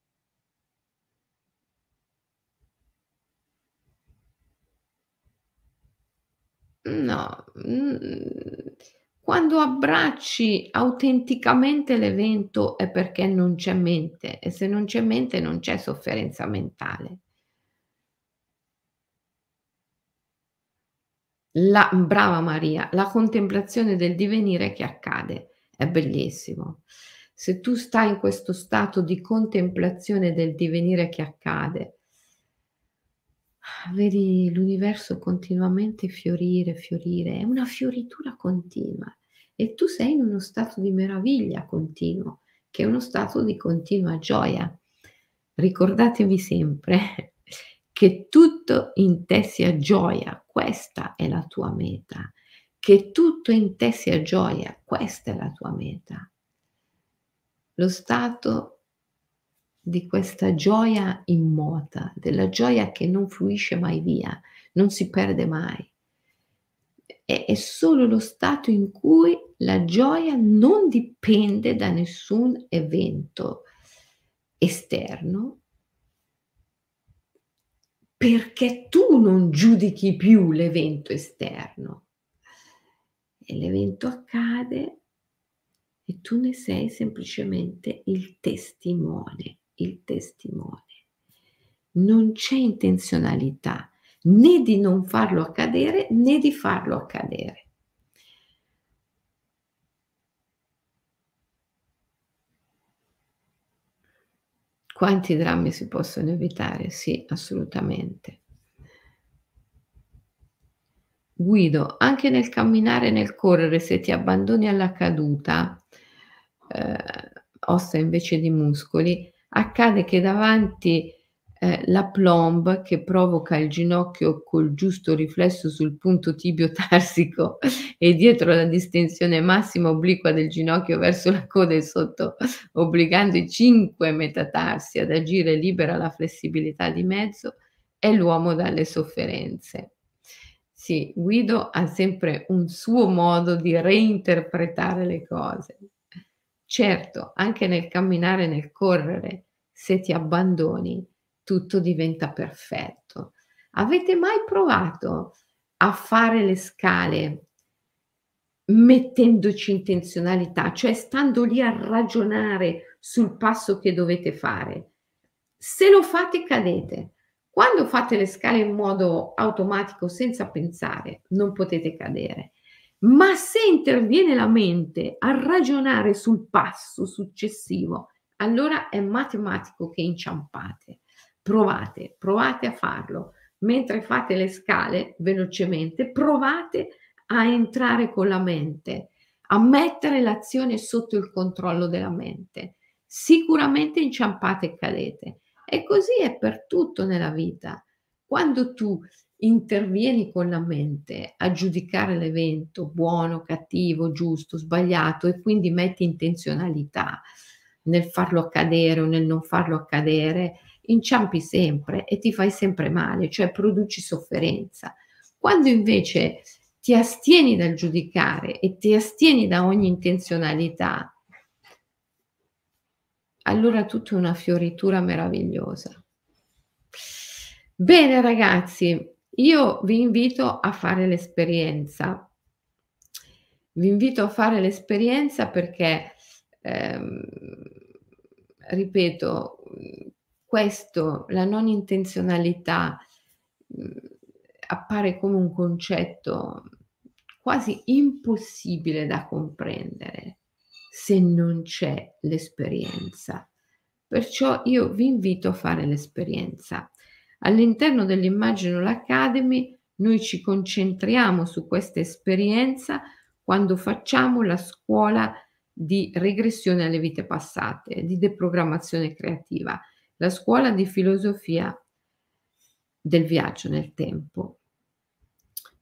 No, mhmm, quando abbracci autenticamente l'evento è perché non c'è mente e se non c'è mente non c'è sofferenza mentale. La brava Maria, la contemplazione del divenire che accade. È bellissimo. Se tu stai in questo stato di contemplazione del divenire che accade, vedi l'universo continuamente fiorire, fiorire, è una fioritura continua e tu sei in uno stato di meraviglia continuo, che è uno stato di continua gioia. Ricordatevi sempre [LAUGHS] che tutto in te sia gioia, questa è la tua meta. Che tutto in te sia gioia, questa è la tua meta. Lo stato di questa gioia immota, della gioia che non fluisce mai via, non si perde mai. È, è solo lo stato in cui la gioia non dipende da nessun evento esterno, perché tu non giudichi più l'evento esterno. E l'evento accade e tu ne sei semplicemente il testimone il testimone. Non c'è intenzionalità né di non farlo accadere né di farlo accadere. Quanti drammi si possono evitare? Sì, assolutamente. Guido, anche nel camminare e nel correre, se ti abbandoni alla caduta, eh, ossa invece di muscoli, accade che davanti eh, la plomb che provoca il ginocchio col giusto riflesso sul punto tibio-tarsico [LAUGHS] e dietro la distensione massima obliqua del ginocchio verso la coda e sotto, obbligando i cinque metatarsi ad agire libera la flessibilità di mezzo, è l'uomo dalle sofferenze. Sì, Guido ha sempre un suo modo di reinterpretare le cose. Certo, anche nel camminare nel correre, se ti abbandoni, tutto diventa perfetto. Avete mai provato a fare le scale mettendoci intenzionalità, cioè stando lì a ragionare sul passo che dovete fare? Se lo fate, cadete. Quando fate le scale in modo automatico, senza pensare, non potete cadere. Ma se interviene la mente a ragionare sul passo successivo, allora è matematico che inciampate. Provate, provate a farlo. Mentre fate le scale velocemente, provate a entrare con la mente, a mettere l'azione sotto il controllo della mente. Sicuramente inciampate e cadete. E così è per tutto nella vita. Quando tu intervieni con la mente a giudicare l'evento buono, cattivo, giusto, sbagliato e quindi metti intenzionalità nel farlo accadere o nel non farlo accadere, inciampi sempre e ti fai sempre male, cioè produci sofferenza. Quando invece ti astieni dal giudicare e ti astieni da ogni intenzionalità, allora tutto è una fioritura meravigliosa. Bene ragazzi, io vi invito a fare l'esperienza. Vi invito a fare l'esperienza perché, ehm, ripeto, questo, la non intenzionalità, appare come un concetto quasi impossibile da comprendere se non c'è l'esperienza. Perciò io vi invito a fare l'esperienza. All'interno dell'Imaginal Academy noi ci concentriamo su questa esperienza quando facciamo la scuola di regressione alle vite passate, di deprogrammazione creativa, la scuola di filosofia del viaggio nel tempo.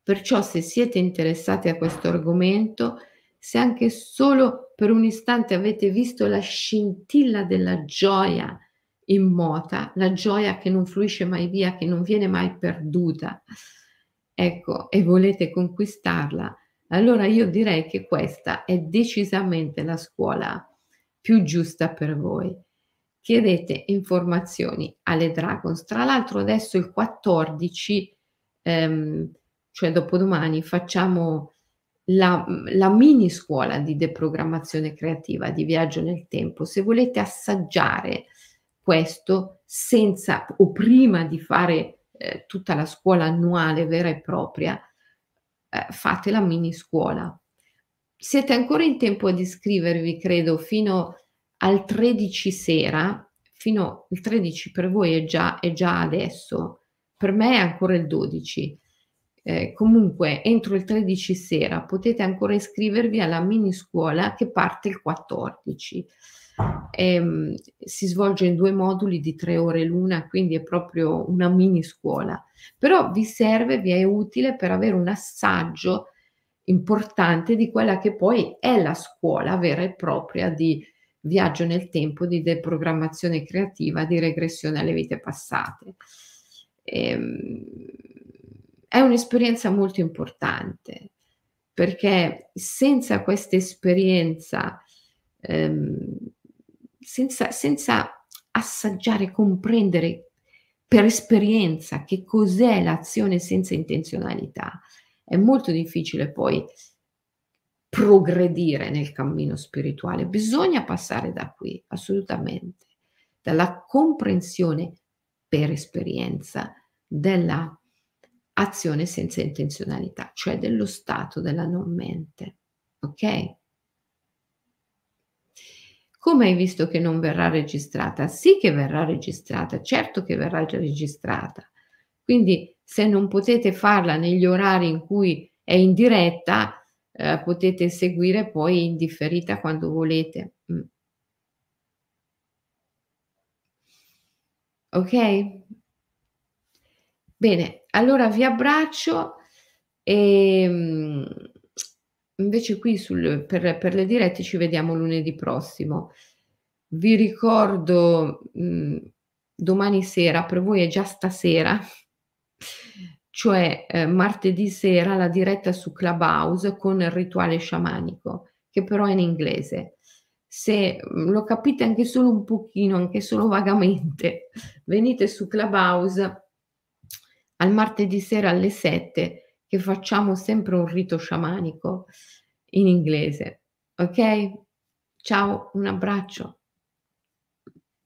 Perciò se siete interessati a questo argomento, se anche solo per un istante avete visto la scintilla della gioia immota, la gioia che non fluisce mai via, che non viene mai perduta, ecco, e volete conquistarla, allora io direi che questa è decisamente la scuola più giusta per voi. Chiedete informazioni alle Dragons. Tra l'altro adesso il 14, ehm, cioè dopodomani, facciamo la, la, mini scuola di deprogrammazione creativa, di viaggio nel tempo. Se volete assaggiare questo senza o prima di fare eh, tutta la scuola annuale vera e propria, eh, fate la mini scuola. siete ancora in tempo ad iscrivervi, credo, fino al 13 sera, fino il 13 per voi è già, è già adesso, per me è ancora il 12. Eh, comunque, entro il 13 sera potete ancora iscrivervi alla mini scuola che parte il 14. Eh, si svolge in due moduli di tre ore l'una, quindi è proprio una mini scuola. Però vi serve, vi è utile per avere un assaggio importante di quella che poi è la scuola vera e propria di viaggio nel tempo, di deprogrammazione creativa, di regressione alle vite passate. Ehm, è un'esperienza molto importante perché senza questa esperienza, ehm, senza, senza assaggiare, comprendere per esperienza che cos'è l'azione senza intenzionalità, è molto difficile poi progredire nel cammino spirituale. Bisogna passare da qui, assolutamente, dalla comprensione per esperienza della azione senza intenzionalità, cioè dello stato della non mente. Ok? Come hai visto che non verrà registrata? Sì che verrà registrata, certo che verrà registrata. Quindi se non potete farla negli orari in cui è in diretta, eh, potete seguire poi in differita quando volete. Mm. Ok? Bene, allora vi abbraccio e mm, invece qui sul, per, per, le dirette ci vediamo lunedì prossimo. Vi ricordo mh, domani sera, per voi è già stasera, [LAUGHS] cioè eh, martedì sera la diretta su Clubhouse con il rituale sciamanico, che però è in inglese. Se lo capite anche solo un pochino, anche solo vagamente, [LAUGHS] venite su Clubhouse al martedì sera alle 7 che facciamo sempre un rito sciamanico in inglese. Ok? Ciao, un abbraccio.